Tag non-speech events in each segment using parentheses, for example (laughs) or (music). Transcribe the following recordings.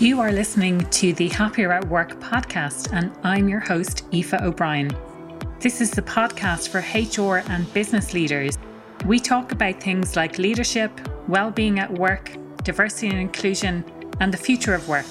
You are listening to the Happier at Work podcast, and I'm your host, Aoife O'Brien. This is the podcast for HR and business leaders. We talk about things like leadership, well-being at work, diversity and inclusion, and the future of work.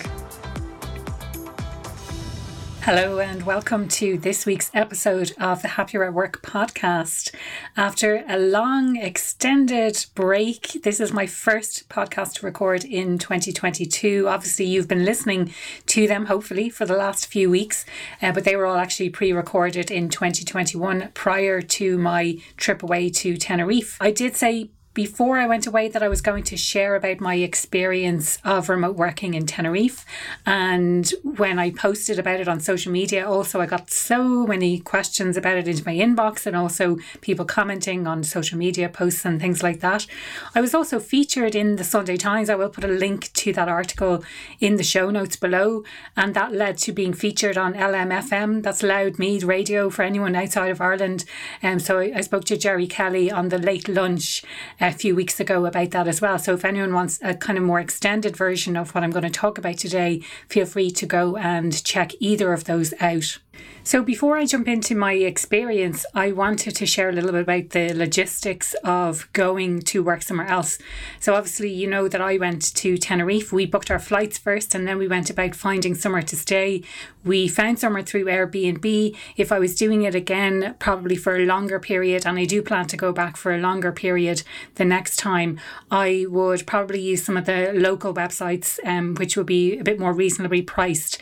Hello, and welcome to this week's episode of the Happier at Work podcast. After a long, extended break, this is my first podcast to record in 2022. Obviously, you've been listening to them, hopefully, for the last few weeks, uh, but they were all actually pre recorded in 2021 prior to my trip away to Tenerife. I did say before I went away that I was going to share about my experience of remote working in Tenerife. And when I posted about it on social media, also I got so many questions about it into my inbox and also people commenting on social media posts and things like that. I was also featured in the Sunday Times. I will put a link to that article in the show notes below. And that led to being featured on LMFM. That's Louth Meath Radio for anyone outside of Ireland. And um, so I, I spoke to Jerry Kelly on the late lunch a few weeks ago about that as well. So if anyone wants a kind of more extended version of what I'm going to talk about today, feel free to go and check either of those out. So, before I jump into my experience, I wanted to share a little bit about the logistics of going to work somewhere else. So, obviously, you know that I went to Tenerife. We booked our flights first and then we went about finding somewhere to stay. We found somewhere through Airbnb. If I was doing it again, probably for a longer period, and I do plan to go back for a longer period the next time, I would probably use some of the local websites, um, which would be a bit more reasonably priced.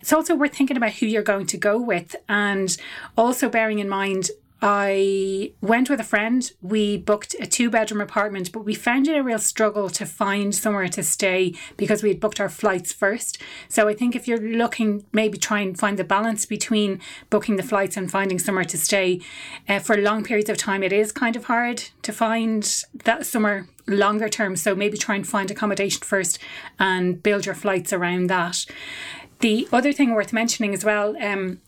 It's also worth thinking about who you're going to go with. And also bearing in mind, I went with a friend. We booked a two bedroom apartment, but we found it a real struggle to find somewhere to stay because we had booked our flights first. So I think if you're looking, maybe try and find the balance between booking the flights and finding somewhere to stay uh, for long periods of time, it is kind of hard to find that somewhere longer term. So maybe try and find accommodation first and build your flights around that. The other thing worth mentioning as well, um,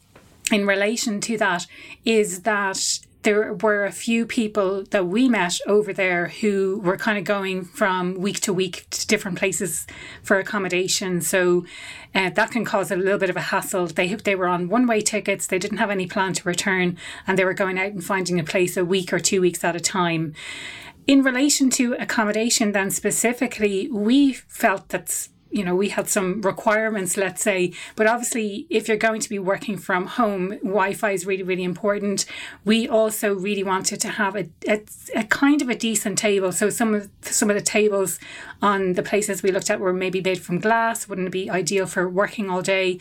in relation to that, is that there were a few people that we met over there who were kind of going from week to week to different places for accommodation. So uh, that can cause a little bit of a hassle. They they were on one way tickets. They didn't have any plan to return, and they were going out and finding a place a week or two weeks at a time. In relation to accommodation, then specifically, we felt that you know, we had some requirements, let's say, but obviously, if you're going to be working from home, Wi Fi is really, really important. We also really wanted to have a, a, a, kind of a decent table. So, some of, some of the tables on the places we looked at were maybe made from glass, wouldn't be ideal for working all day.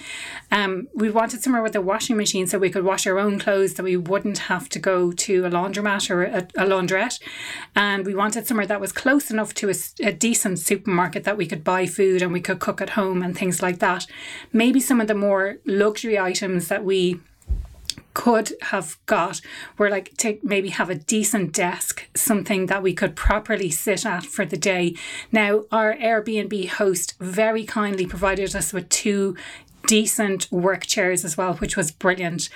Um, we wanted somewhere with a washing machine so we could wash our own clothes, that we wouldn't have to go to a laundromat or a, a laundrette. And we wanted somewhere that was close enough to a, a decent supermarket that we could buy food and we could cook at home and things like that. Maybe some of the more luxury items that we could have got were like to maybe have a decent desk, something that we could properly sit at for the day. Now, our Airbnb host very kindly provided us with two decent work chairs as well, which was brilliant.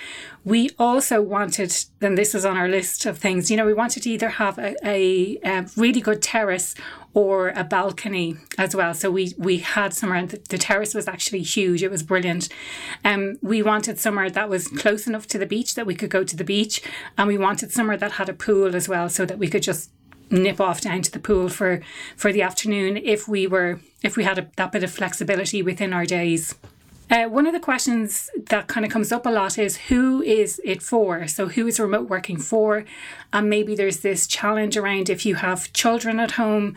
We also wanted, and this is on our list of things, you know, we wanted to either have a, a, a really good terrace or a balcony as well. So we we had somewhere. The, the terrace was actually huge. It was brilliant. Um, we wanted somewhere that was close enough to the beach that we could go to the beach, and we wanted somewhere that had a pool as well, so that we could just nip off down to the pool for for the afternoon if we were if we had a, that bit of flexibility within our days. Uh, one of the questions that kind of comes up a lot is who is it for? So, who is remote working for? And maybe there's this challenge around if you have children at home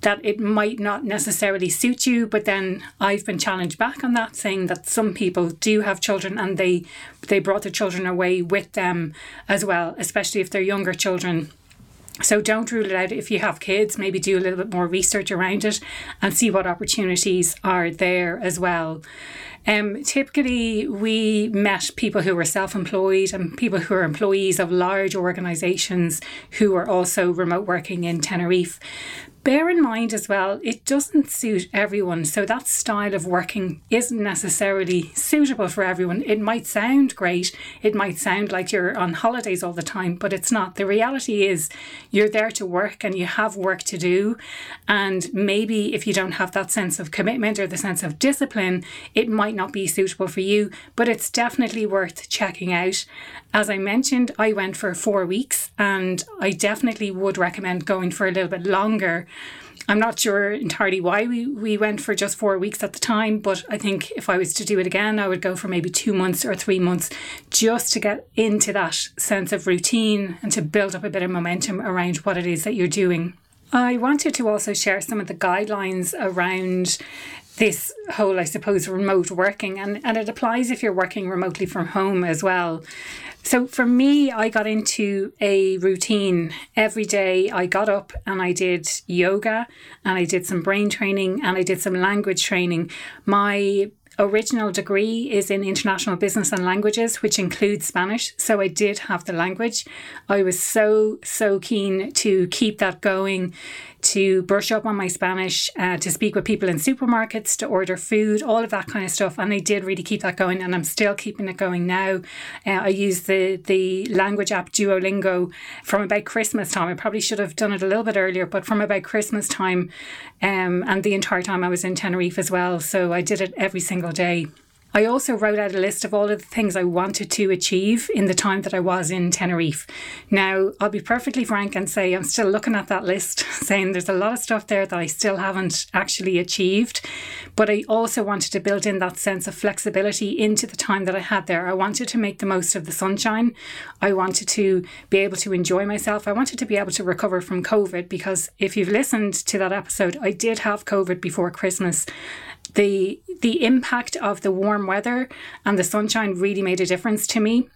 that it might not necessarily suit you. But then I've been challenged back on that, saying that some people do have children and they they brought their children away with them as well, especially if they're younger children. So don't rule it out if you have kids, maybe do a little bit more research around it and see what opportunities are there as well. Um, typically, we met people who were self employed and people who are employees of large organisations who are also remote working in Tenerife bear in mind as well, it doesn't suit everyone. So that style of working isn't necessarily suitable for everyone. It might sound great, it might sound like you're on holidays all the time, but it's not. The reality is you're there to work and you have work to do. And maybe if you don't have that sense of commitment or the sense of discipline, it might not be suitable for you, but it's definitely worth checking out. As I mentioned, I went for four weeks and I definitely would recommend going for a little bit longer. I'm not sure entirely why we, we went for just four weeks at the time, but I think if I was to do it again, I would go for maybe two months or three months just to get into that sense of routine and to build up a bit of momentum around what it is that you're doing. I wanted to also share some of the guidelines around this whole, I suppose, remote working, and, and it applies if you're working remotely from home as well. So for me, I got into a routine every day. I got up and I did yoga and I did some brain training and I did some language training. My original degree is in international business and languages, which includes Spanish. So I did have the language. I was so, so keen to keep that going, to brush up on my Spanish, uh, to speak with people in supermarkets, to order food, all of that kind of stuff. And I did really keep that going, and I'm still keeping it going now. Uh, I use the the language app Duolingo from about Christmas time. I probably should have done it a little bit earlier, but from about Christmas time, um, and the entire time I was in Tenerife as well. So I did it every single day. I also wrote out a list of all of the things I wanted to achieve in the time that I was in Tenerife. Now, I'll be perfectly frank and say I'm still looking at that list, (laughs) saying there's a lot of stuff there that I still haven't actually achieved. But I also wanted to build in that sense of flexibility into the time that I had there. I wanted to make the most of the sunshine. I wanted to be able to enjoy myself. I wanted to be able to recover from COVID because if you've listened to that episode, I did have COVID before Christmas the the impact of the warm weather and the sunshine really made a difference to me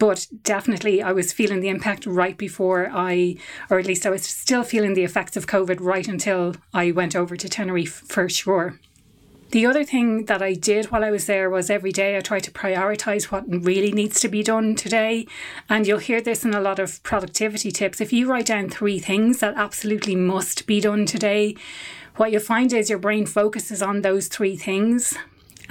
but definitely I was feeling the impact right before I, or at least I was still feeling the effects of COVID right until I went over to Tenerife for sure. The other thing that I did while I was there was every day I tried to prioritize what really needs to be done today. And you'll hear this in a lot of productivity tips. If you write down three things that absolutely must be done today, what you'll find is your brain focuses on those three things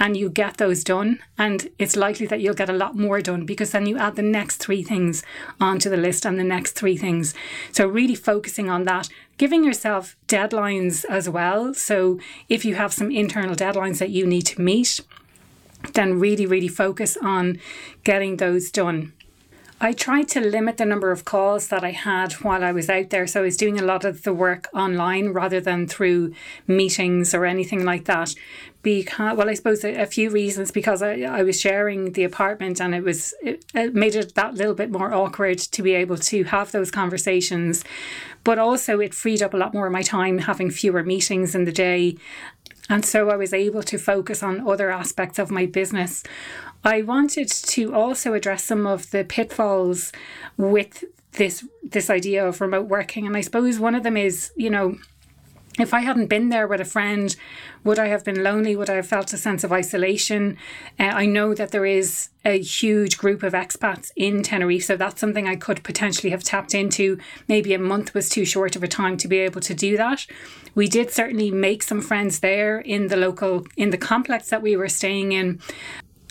and you get those done. And it's likely that you'll get a lot more done because then you add the next three things onto the list and the next three things. So, really focusing on that, giving yourself deadlines as well. So, if you have some internal deadlines that you need to meet, then really, really focus on getting those done. I tried to limit the number of calls that I had while I was out there. So I was doing a lot of the work online rather than through meetings or anything like that. Because, well, I suppose a, a few reasons because I, I was sharing the apartment and it was, it, it made it that little bit more awkward to be able to have those conversations. But also, it freed up a lot more of my time having fewer meetings in the day. And so I was able to focus on other aspects of my business. I wanted to also address some of the pitfalls with this this idea of remote working and I suppose one of them is, you know, if I hadn't been there with a friend, would I have been lonely? Would I have felt a sense of isolation? Uh, I know that there is a huge group of expats in Tenerife, so that's something I could potentially have tapped into. Maybe a month was too short of a time to be able to do that. We did certainly make some friends there in the local, in the complex that we were staying in.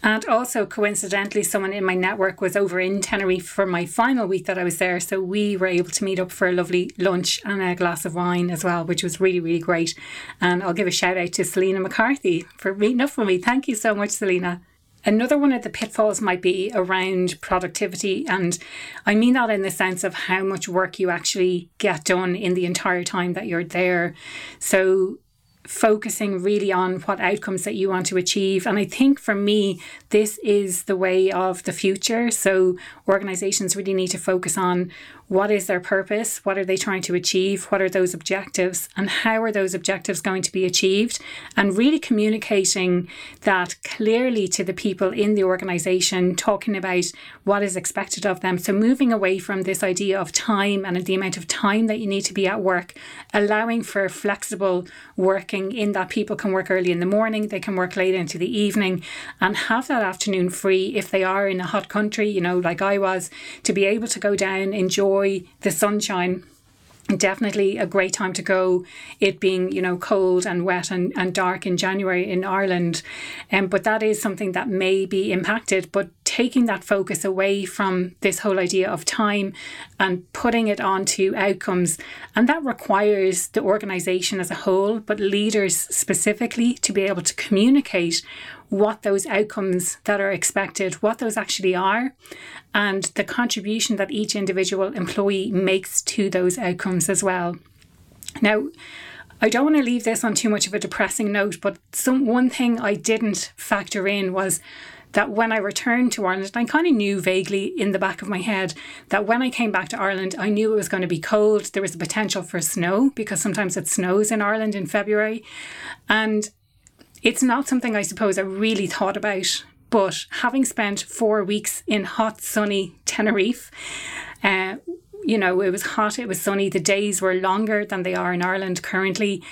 And also, coincidentally, someone in my network was over in Tenerife for my final week that I was there. So we were able to meet up for a lovely lunch and a glass of wine as well, which was really, really great. And I'll give a shout out to Selena McCarthy for meeting up with me. Thank you so much, Selena. Another one of the pitfalls might be around productivity. And I mean that in the sense of how much work you actually get done in the entire time that you're there. So focusing really on what outcomes that you want to achieve. And I think for me, this is the way of the future. So organizations really need to focus on what is their purpose? What are they trying to achieve? What are those objectives? And how are those objectives going to be achieved? And really communicating that clearly to the people in the organization, talking about what is expected of them. So moving away from this idea of time and the amount of time that you need to be at work, allowing for flexible working in that people can work early in the morning, they can work late into the evening, and have that afternoon free if they are in a hot country, you know, like I was, to be able to go down, enjoy enjoy the sunshine. Definitely a great time to go it being you know cold and wet and, and dark in january in ireland. Um, but that is something that may be impacted but taking that focus away from this whole idea of time and putting it onto outcomes and that requires the organization as a whole but leaders specifically to be able to communicate what those outcomes that are expected, what those actually are, and the contribution that each individual employee makes to those outcomes as well. Now, I don't want to leave this on too much of a depressing note, but some one thing I didn't factor in was that when I returned to Ireland, I kind of knew vaguely in the back of my head that when I came back to Ireland, I knew it was going to be cold. There was the potential for snow because sometimes it snows in Ireland in February. And it's not something I suppose I really thought about. But having spent four weeks in hot, sunny Tenerife, uh, you know, it was hot, it was sunny. The days were longer than they are in Ireland currently.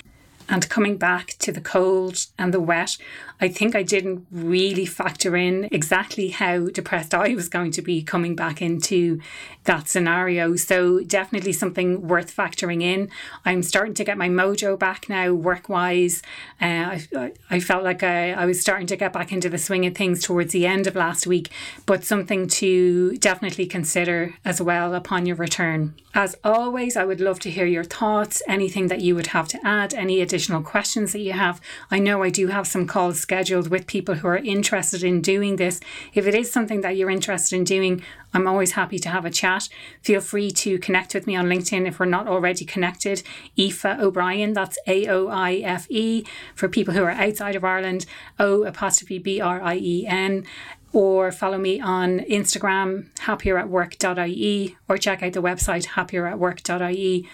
And coming back to the cold and the wet, I think I didn't really factor in exactly how depressed I was going to be coming back into that scenario. So, definitely something worth factoring in. I'm starting to get my mojo back now, work wise. Uh, I, I felt like I, I was starting to get back into the swing of things towards the end of last week, but something to definitely consider as well upon your return. As always, I would love to hear your thoughts, anything that you would have to add, any additional questions that you have. I know I do have some calls scheduled with people who are interested in doing this. If it is something that you're interested in doing, I'm always happy to have a chat. Feel free to connect with me on LinkedIn if we're not already connected. Aoife O'Brien, that's A O I F E for people who are outside of Ireland, O apostrophe B R I E N or follow me on Instagram, happieratwork.ie, or check out the website, happieratwork.ie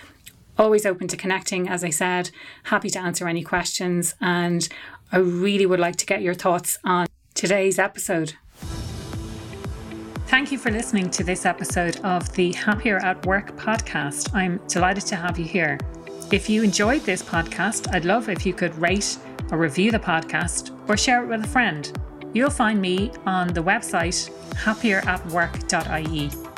always open to connecting, as I said, happy to answer any questions. And I really would like to get your thoughts on today's episode. Thank you for listening to this episode of the Happier at Work podcast. I'm delighted to have you here. If you enjoyed this podcast, I'd love if you could rate or review the podcast or share it with a friend. You'll find me on the website happieratwork.ie.